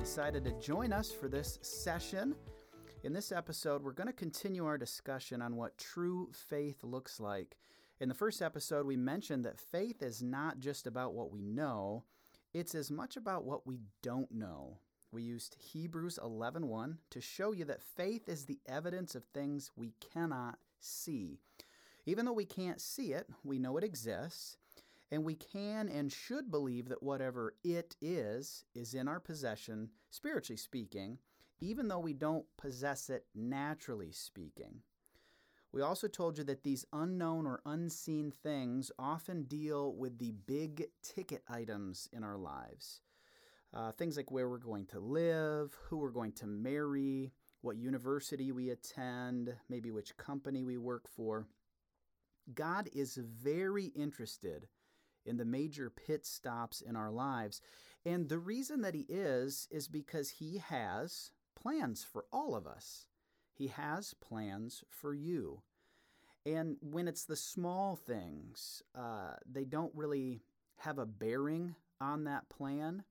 decided to join us for this session. In this episode, we're going to continue our discussion on what true faith looks like. In the first episode, we mentioned that faith is not just about what we know, it's as much about what we don't know. We used Hebrews 11:1 to show you that faith is the evidence of things we cannot see. Even though we can't see it, we know it exists. And we can and should believe that whatever it is, is in our possession, spiritually speaking, even though we don't possess it naturally speaking. We also told you that these unknown or unseen things often deal with the big ticket items in our lives. Uh, things like where we're going to live, who we're going to marry, what university we attend, maybe which company we work for. God is very interested in the major pit stops in our lives. And the reason that He is, is because He has plans for all of us. He has plans for you. And when it's the small things, uh, they don't really have a bearing on that plan.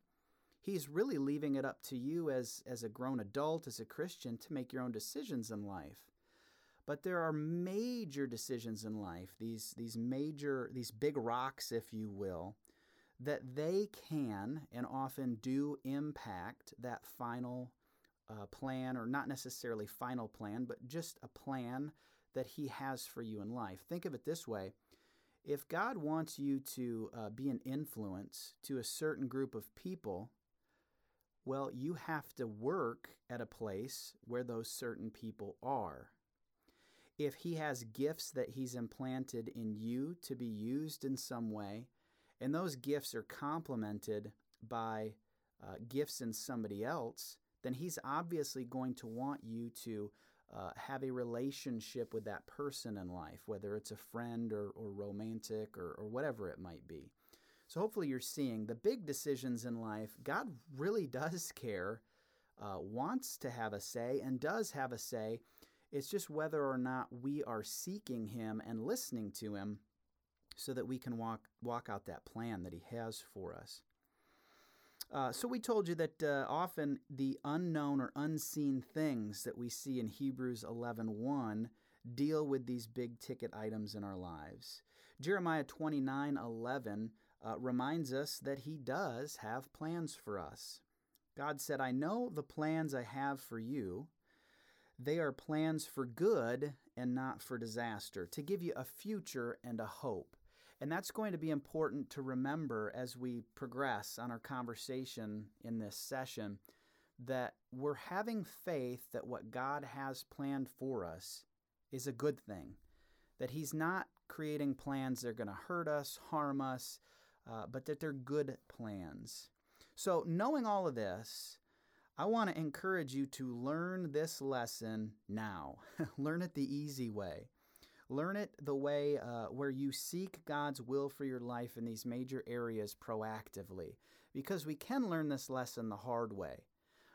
He's really leaving it up to you as, as a grown adult, as a Christian, to make your own decisions in life. But there are major decisions in life, these, these major, these big rocks, if you will, that they can and often do impact that final uh, plan, or not necessarily final plan, but just a plan that He has for you in life. Think of it this way if God wants you to uh, be an influence to a certain group of people, well, you have to work at a place where those certain people are if he has gifts that he's implanted in you to be used in some way, and those gifts are complemented by uh, gifts in somebody else, then he's obviously going to want you to uh, have a relationship with that person in life, whether it's a friend or, or romantic or, or whatever it might be. So hopefully you're seeing the big decisions in life, God really does care, uh, wants to have a say, and does have a say it's just whether or not we are seeking Him and listening to Him so that we can walk, walk out that plan that He has for us. Uh, so we told you that uh, often the unknown or unseen things that we see in Hebrews 11:1 deal with these big ticket items in our lives. Jeremiah 29:11 uh, reminds us that he does have plans for us. God said, "I know the plans I have for you, they are plans for good and not for disaster, to give you a future and a hope. And that's going to be important to remember as we progress on our conversation in this session that we're having faith that what God has planned for us is a good thing, that He's not creating plans that are going to hurt us, harm us, uh, but that they're good plans. So, knowing all of this, I want to encourage you to learn this lesson now. learn it the easy way. Learn it the way uh, where you seek God's will for your life in these major areas proactively, because we can learn this lesson the hard way.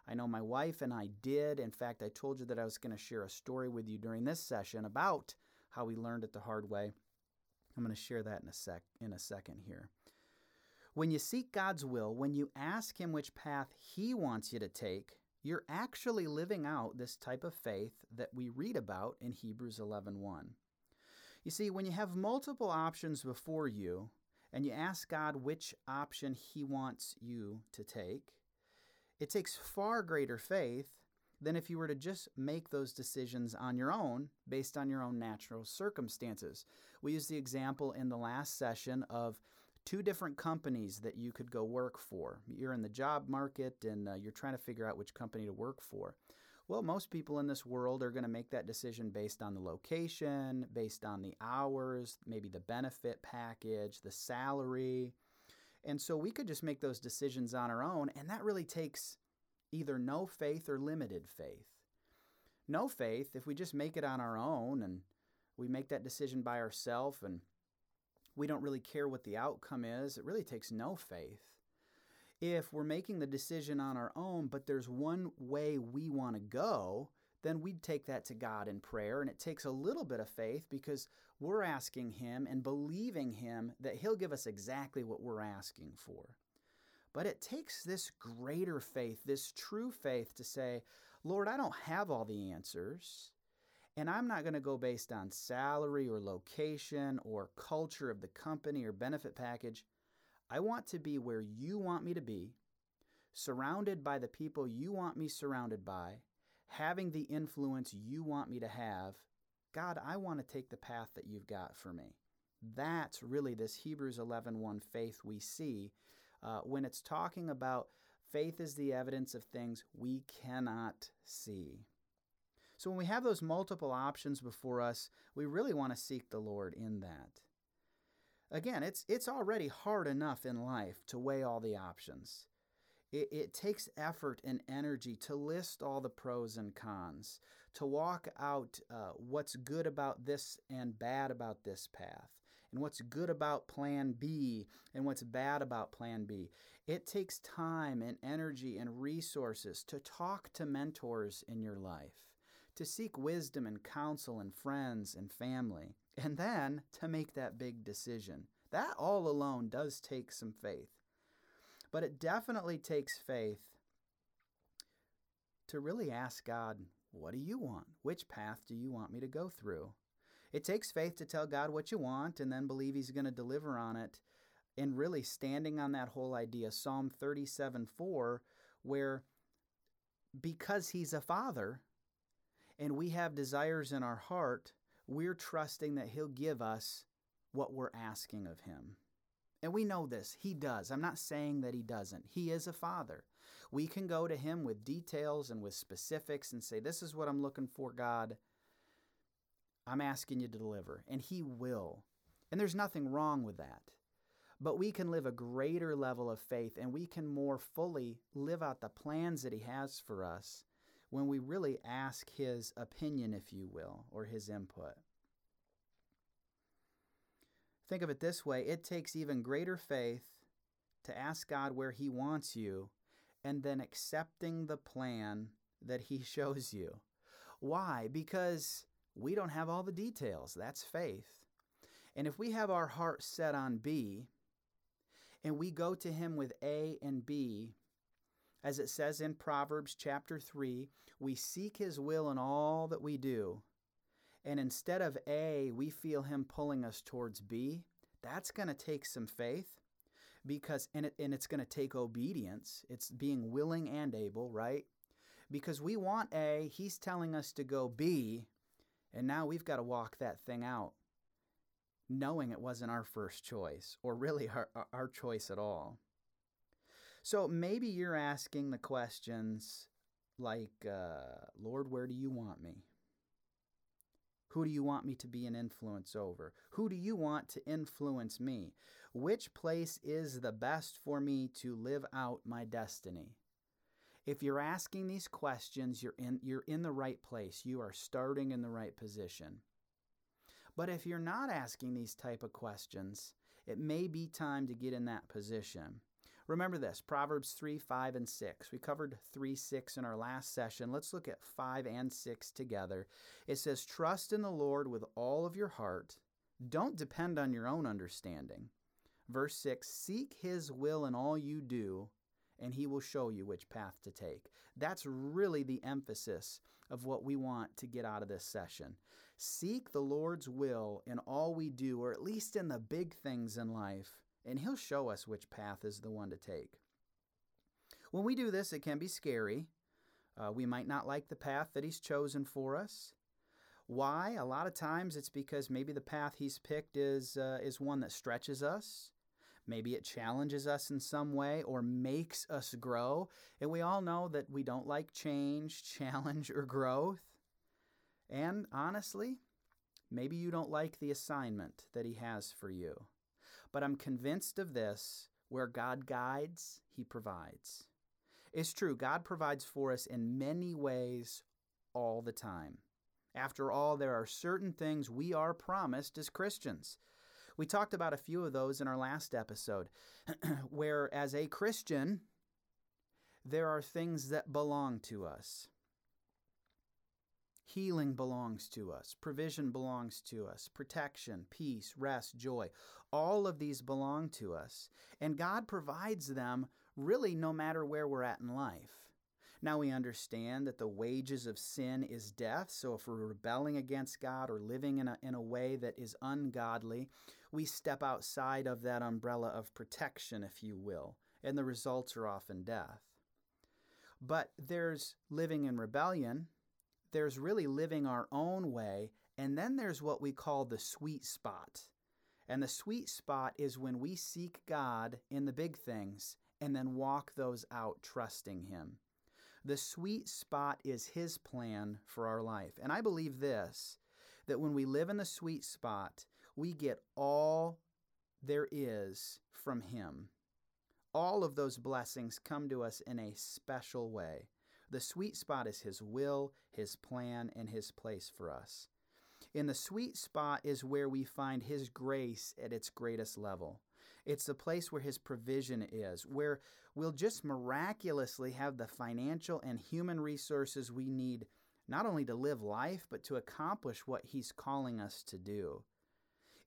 I know my wife and I did. In fact, I told you that I was going to share a story with you during this session about how we learned it the hard way. I'm going to share that in a sec in a second here. When you seek God's will, when you ask Him which path He wants you to take, you're actually living out this type of faith that we read about in Hebrews 11:1. You see, when you have multiple options before you and you ask God which option He wants you to take, it takes far greater faith than if you were to just make those decisions on your own based on your own natural circumstances. We used the example in the last session of two different companies that you could go work for. You're in the job market and uh, you're trying to figure out which company to work for. Well, most people in this world are going to make that decision based on the location, based on the hours, maybe the benefit package, the salary. And so we could just make those decisions on our own, and that really takes either no faith or limited faith. No faith, if we just make it on our own and we make that decision by ourselves and we don't really care what the outcome is, it really takes no faith. If we're making the decision on our own, but there's one way we want to go, then we'd take that to God in prayer. And it takes a little bit of faith because we're asking Him and believing Him that He'll give us exactly what we're asking for. But it takes this greater faith, this true faith, to say, Lord, I don't have all the answers. And I'm not going to go based on salary or location or culture of the company or benefit package. I want to be where you want me to be, surrounded by the people you want me surrounded by, having the influence you want me to have. God, I want to take the path that you've got for me. That's really this Hebrews 11:1 faith we see uh, when it's talking about faith is the evidence of things we cannot see. So when we have those multiple options before us, we really want to seek the Lord in that. Again, it's it's already hard enough in life to weigh all the options. It, it takes effort and energy to list all the pros and cons, to walk out uh, what's good about this and bad about this path, and what's good about plan B and what's bad about plan B. It takes time and energy and resources to talk to mentors in your life to seek wisdom and counsel and friends and family, and then to make that big decision. That all alone does take some faith. But it definitely takes faith to really ask God, what do you want? Which path do you want me to go through? It takes faith to tell God what you want and then believe He's going to deliver on it. And really standing on that whole idea, Psalm 37 4, where because He's a father, and we have desires in our heart, we're trusting that He'll give us what we're asking of Him. And we know this. He does. I'm not saying that He doesn't. He is a Father. We can go to Him with details and with specifics and say, This is what I'm looking for, God. I'm asking you to deliver. And He will. And there's nothing wrong with that. But we can live a greater level of faith and we can more fully live out the plans that He has for us when we really ask his opinion, if you will, or his input. Think of it this way it takes even greater faith to ask God where he wants you and then accepting the plan that he shows you. Why? Because we don't have all the details. That's faith. And if we have our heart set on B and we go to him with A and B, as it says in Proverbs chapter 3, we seek His will in all that we do. And instead of A, we feel Him pulling us towards B. That's going to take some faith because, and, it, and it's going to take obedience. It's being willing and able, right? Because we want A, He's telling us to go B, and now we've got to walk that thing out knowing it wasn't our first choice or really our, our choice at all. So maybe you're asking the questions like, uh, Lord, where do you want me? Who do you want me to be an influence over? Who do you want to influence me? Which place is the best for me to live out my destiny? If you're asking these questions, you're in, you're in the right place. You are starting in the right position. But if you're not asking these type of questions, it may be time to get in that position. Remember this Proverbs 3, 5, and 6. We covered 3, 6 in our last session. Let's look at 5 and 6 together. It says, Trust in the Lord with all of your heart. Don't depend on your own understanding. Verse 6 Seek his will in all you do, and he will show you which path to take. That's really the emphasis of what we want to get out of this session. Seek the Lord's will in all we do, or at least in the big things in life and He'll show us which path is the one to take. When we do this, it can be scary. Uh, we might not like the path that He's chosen for us. Why? A lot of times it's because maybe the path He's picked is, uh, is one that stretches us. Maybe it challenges us in some way or makes us grow. And we all know that we don't like change, challenge, or growth. And honestly, maybe you don't like the assignment that He has for you. But I'm convinced of this where God guides, He provides. It's true, God provides for us in many ways all the time. After all, there are certain things we are promised as Christians. We talked about a few of those in our last episode, where as a Christian, there are things that belong to us. Healing belongs to us, provision belongs to us, protection, peace, rest, joy. All of these belong to us, and God provides them really no matter where we're at in life. Now we understand that the wages of sin is death, so if we're rebelling against God or living in a, in a way that is ungodly, we step outside of that umbrella of protection, if you will, and the results are often death. But there's living in rebellion, there's really living our own way, and then there's what we call the sweet spot. And the sweet spot is when we seek God in the big things and then walk those out trusting Him. The sweet spot is His plan for our life. And I believe this that when we live in the sweet spot, we get all there is from Him. All of those blessings come to us in a special way. The sweet spot is His will, His plan, and His place for us. In the sweet spot is where we find His grace at its greatest level. It's the place where His provision is, where we'll just miraculously have the financial and human resources we need not only to live life, but to accomplish what He's calling us to do.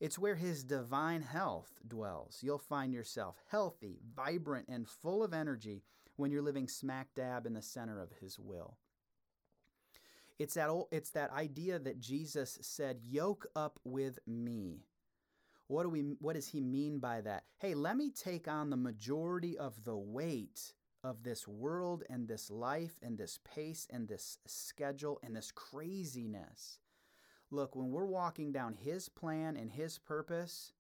It's where His divine health dwells. You'll find yourself healthy, vibrant, and full of energy when you're living smack dab in the center of His will. It's that, it's that idea that Jesus said, Yoke up with me. What do we what does he mean by that? Hey, let me take on the majority of the weight of this world and this life and this pace and this schedule and this craziness. Look, when we're walking down his plan and his purpose,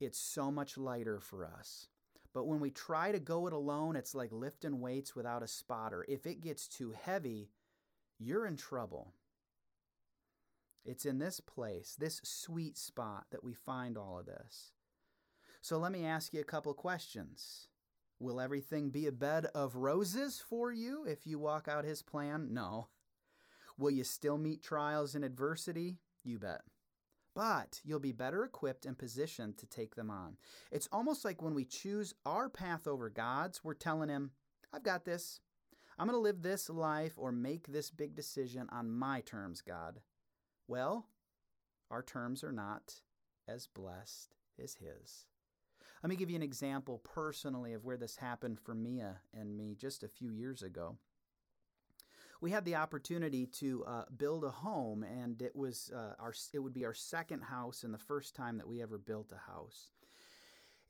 it's so much lighter for us. But when we try to go it alone, it's like lifting weights without a spotter. If it gets too heavy, you're in trouble. It's in this place, this sweet spot, that we find all of this. So let me ask you a couple questions. Will everything be a bed of roses for you if you walk out His plan? No. Will you still meet trials and adversity? You bet. But you'll be better equipped and positioned to take them on. It's almost like when we choose our path over God's, we're telling Him, I've got this. I'm going to live this life or make this big decision on my terms, God. Well, our terms are not as blessed as His. Let me give you an example personally of where this happened for Mia and me just a few years ago. We had the opportunity to uh, build a home, and it was uh, our it would be our second house and the first time that we ever built a house.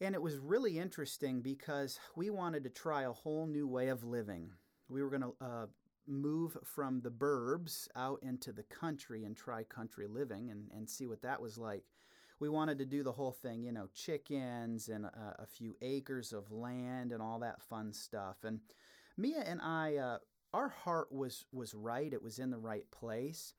And it was really interesting because we wanted to try a whole new way of living. We were going to uh, move from the burbs out into the country and try country living and, and see what that was like. We wanted to do the whole thing, you know, chickens and a, a few acres of land and all that fun stuff. And Mia and I, uh, our heart was was right. It was in the right place.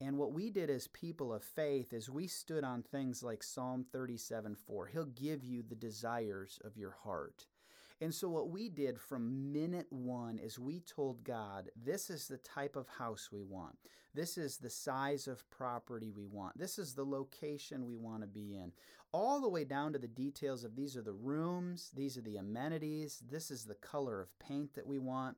And what we did as people of faith is we stood on things like Psalm 37 4. He'll give you the desires of your heart. And so, what we did from minute one is we told God, this is the type of house we want. This is the size of property we want. This is the location we want to be in. All the way down to the details of these are the rooms, these are the amenities, this is the color of paint that we want.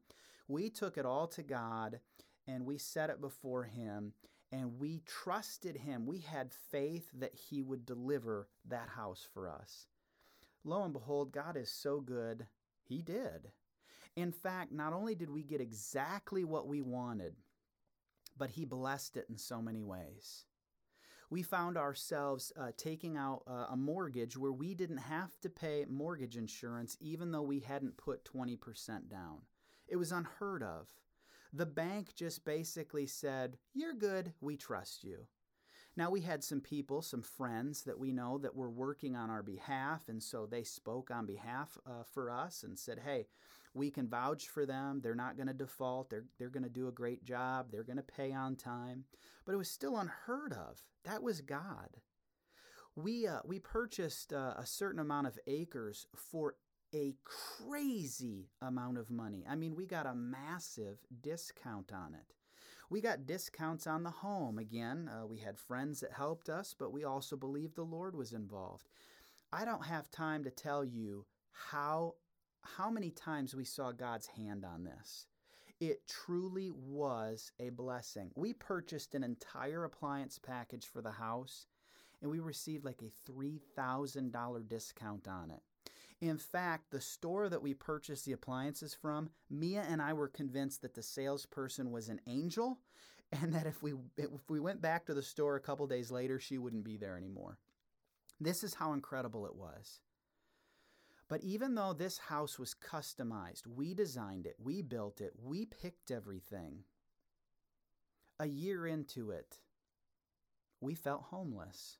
We took it all to God and we set it before Him and we trusted Him. We had faith that He would deliver that house for us. Lo and behold, God is so good. He did. In fact, not only did we get exactly what we wanted, but He blessed it in so many ways. We found ourselves uh, taking out uh, a mortgage where we didn't have to pay mortgage insurance even though we hadn't put 20% down. It was unheard of. The bank just basically said, You're good, we trust you. Now, we had some people, some friends that we know that were working on our behalf, and so they spoke on behalf uh, for us and said, hey, we can vouch for them. They're not going to default. They're, they're going to do a great job. They're going to pay on time. But it was still unheard of. That was God. We, uh, we purchased uh, a certain amount of acres for a crazy amount of money. I mean, we got a massive discount on it. We got discounts on the home. Again, uh, we had friends that helped us, but we also believed the Lord was involved. I don't have time to tell you how how many times we saw God's hand on this. It truly was a blessing. We purchased an entire appliance package for the house and we received like a $3,000 discount on it. In fact, the store that we purchased the appliances from, Mia and I were convinced that the salesperson was an angel and that if we if we went back to the store a couple days later, she wouldn't be there anymore. This is how incredible it was. But even though this house was customized, we designed it, we built it, we picked everything. A year into it, we felt homeless.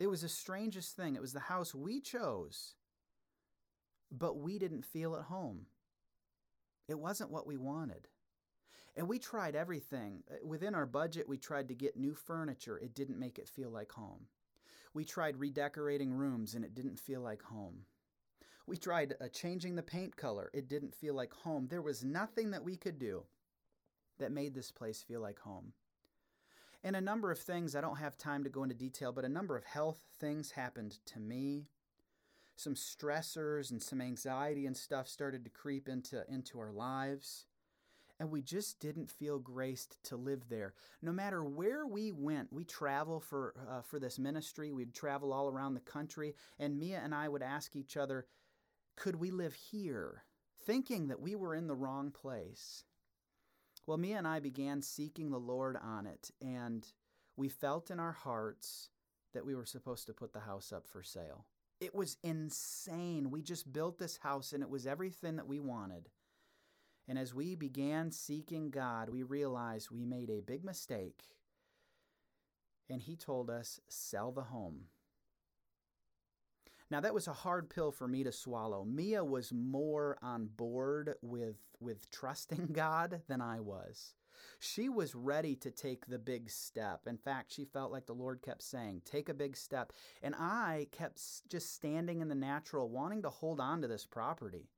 It was the strangest thing. It was the house we chose, but we didn't feel at home. It wasn't what we wanted. And we tried everything. Uh, within our budget, we tried to get new furniture. It didn't make it feel like home. We tried redecorating rooms, and it didn't feel like home. We tried uh, changing the paint color. It didn't feel like home. There was nothing that we could do that made this place feel like home. And a number of things, I don't have time to go into detail, but a number of health things happened to me. Some stressors and some anxiety and stuff started to creep into, into our lives. And we just didn't feel graced to live there. No matter where we went, we travel for, uh, for this ministry. We'd travel all around the country. And Mia and I would ask each other, could we live here? Thinking that we were in the wrong place. Well, Mia and I began seeking the Lord on it, and we felt in our hearts that we were supposed to put the house up for sale. It was insane. We just built this house, and it was everything that we wanted. And as we began seeking God, we realized we made a big mistake. And He told us, sell the home. Now that was a hard pill for me to swallow. Mia was more on board with with trusting God than I was. She was ready to take the big step. In fact, she felt like the Lord kept saying, Take a big step. And I kept just standing in the natural, wanting to hold on to this property,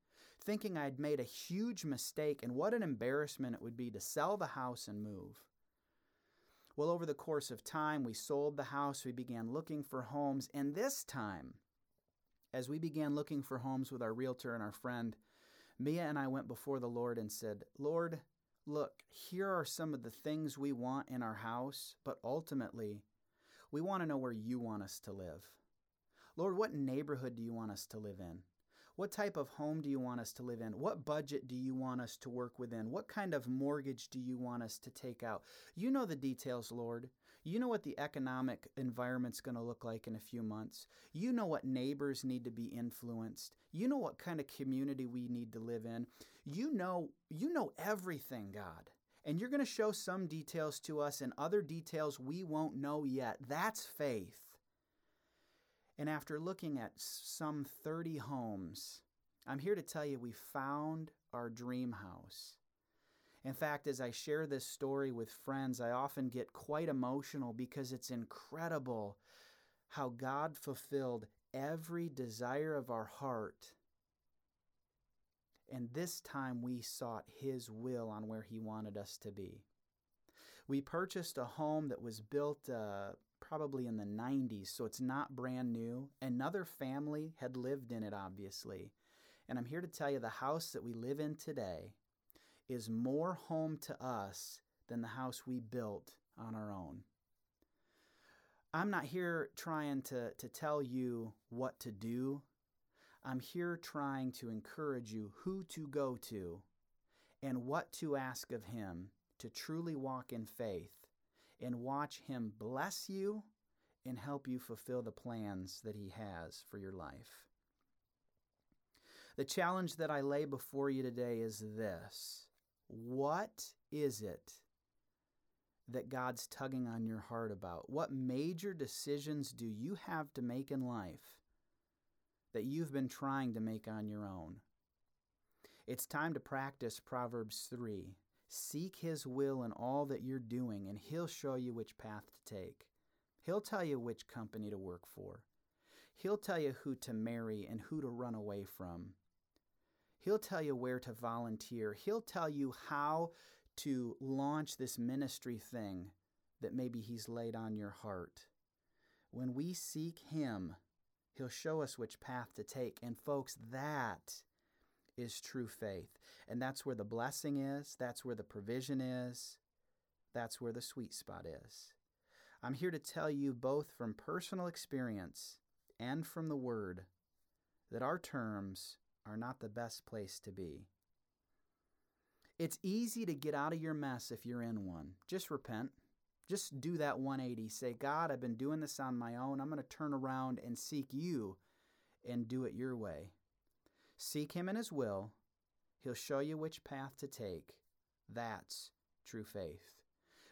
thinking I'd made a huge mistake and what an embarrassment it would be to sell the house and move. Well, over the course of time, we sold the house, we began looking for homes, and this time, as we began looking for homes with our realtor and our friend, Mia and I went before the Lord and said, Lord, look, here are some of the things we want in our house, but ultimately, we want to know where you want us to live. Lord, what neighborhood do you want us to live in? What type of home do you want us to live in? What budget do you want us to work within? What kind of mortgage do you want us to take out? You know the details, Lord. You know what the economic environment's going to look like in a few months. You know what neighbors need to be influenced. You know what kind of community we need to live in. You know you know everything, God. And you're going to show some details to us and other details we won't know yet. That's faith. And after looking at some 30 homes, I'm here to tell you we found our dream house. In fact, as I share this story with friends, I often get quite emotional because it's incredible how God fulfilled every desire of our heart. And this time we sought His will on where He wanted us to be. We purchased a home that was built uh, probably in the 90s, so it's not brand new. Another family had lived in it, obviously. And I'm here to tell you the house that we live in today is more home to us than the house we built on our own. I'm not here trying to, to tell you what to do. I'm here trying to encourage you who to go to and what to ask of Him to truly walk in faith and watch Him bless you and help you fulfill the plans that He has for your life. The challenge that I lay before you today is this what is it that God's tugging on your heart about? What major decisions do you have to make in life that you've been trying to make on your own? It's time to practice Proverbs 3. Seek His will in all that you're doing, and He'll show you which path to take. He'll tell you which company to work for. He'll tell you who to marry and who to run away from. He'll tell you where to volunteer. He'll tell you how to launch this ministry thing that maybe He's laid on your heart. When we seek Him, He'll show us which path to take. And, folks, that is true faith. And that's where the blessing is, that's where the provision is, that's where the sweet spot is. I'm here to tell you both from personal experience and from the Word that our terms are not the best place to be. It's easy to get out of your mess if you're in one. Just repent. Just do that 180. Say, God, I've been doing this on my own. I'm going to turn around and seek you and do it your way. Seek Him in His will. He'll show you which path to take. That's true faith.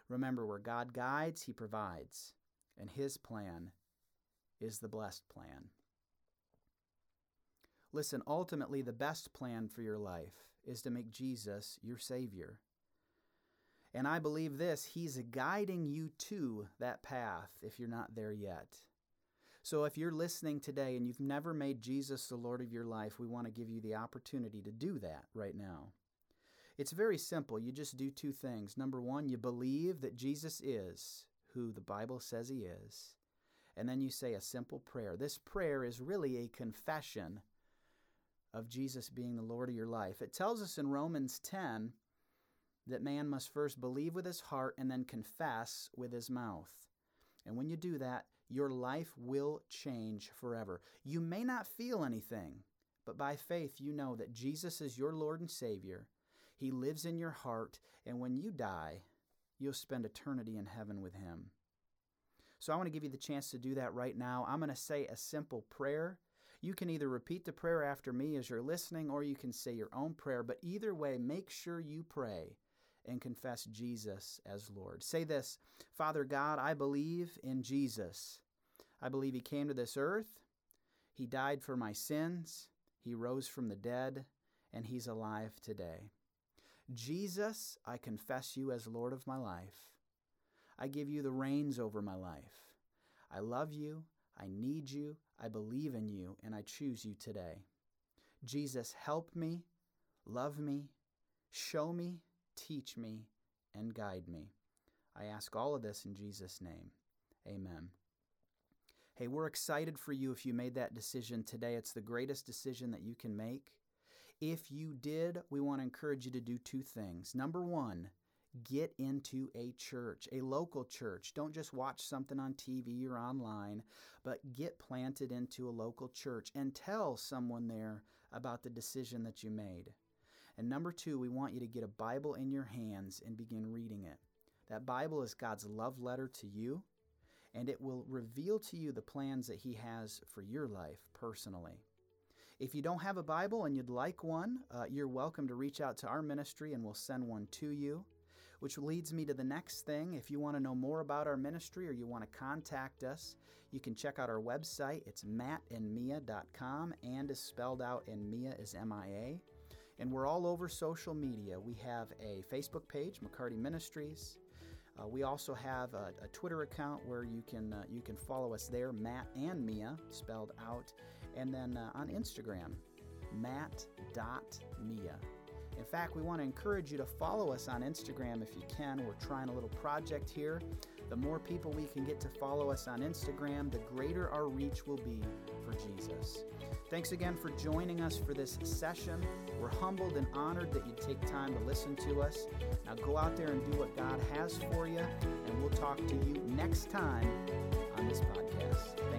Remember, where God guides, He provides, and His plan is the blessed plan. Listen, ultimately, the best plan for your life is to make Jesus your Savior. And I believe this He's guiding you to that path if you're not there yet. So if you're listening today and you've never made Jesus the Lord of your life, we want to give you the opportunity to do that right now. It's very simple. You just do two things. Number one, you believe that Jesus is who the Bible says He is. And then you say a simple prayer. This prayer is really a confession of Jesus being the Lord of your life. It tells us in Romans 10 that man must first believe with his heart and then confess with his mouth. And when you do that, your life will change forever. You may not feel anything, but by faith, you know that Jesus is your Lord and Savior. He lives in your heart, and when you die, you'll spend eternity in heaven with Him. So I want to give you the chance to do that right now. I'm going to say a simple prayer. You can either repeat the prayer after me as you're listening, or you can say your own prayer. But either way, make sure you pray and confess Jesus as Lord. Say this Father God, I believe in Jesus. I believe He came to this earth, He died for my sins, He rose from the dead, and He's alive today. Jesus, I confess you as Lord of my life. I give you the reins over my life. I love you. I need you. I believe in you, and I choose you today. Jesus, help me, love me, show me, teach me, and guide me. I ask all of this in Jesus' name. Amen. Hey, we're excited for you if you made that decision today. It's the greatest decision that you can make. If you did, we want to encourage you to do two things. Number one, get into a church, a local church. Don't just watch something on TV or online, but get planted into a local church and tell someone there about the decision that you made. And number two, we want you to get a Bible in your hands and begin reading it. That Bible is God's love letter to you, and it will reveal to you the plans that He has for your life personally. If you don't have a Bible and you'd like one, uh, you're welcome to reach out to our ministry and we'll send one to you. Which leads me to the next thing. If you want to know more about our ministry or you want to contact us, you can check out our website. It's mattandmia.com and is spelled out, and Mia is M I A. And we're all over social media. We have a Facebook page, McCarty Ministries. Uh, we also have a, a, Twitter account where you can uh, you can follow us there, Matt and Mia, spelled out, and then uh, on Instagram, matt.mia. In fact, we want to encourage you to follow us on Instagram if you can. We're trying a little project here. The more people we can get to follow us on Instagram, the greater our reach will be for Jesus. Thanks again for joining us for this session. We're humbled and honored that you take time to listen to us. Now go out there and do what God has for you, and we'll talk to you next time on this podcast.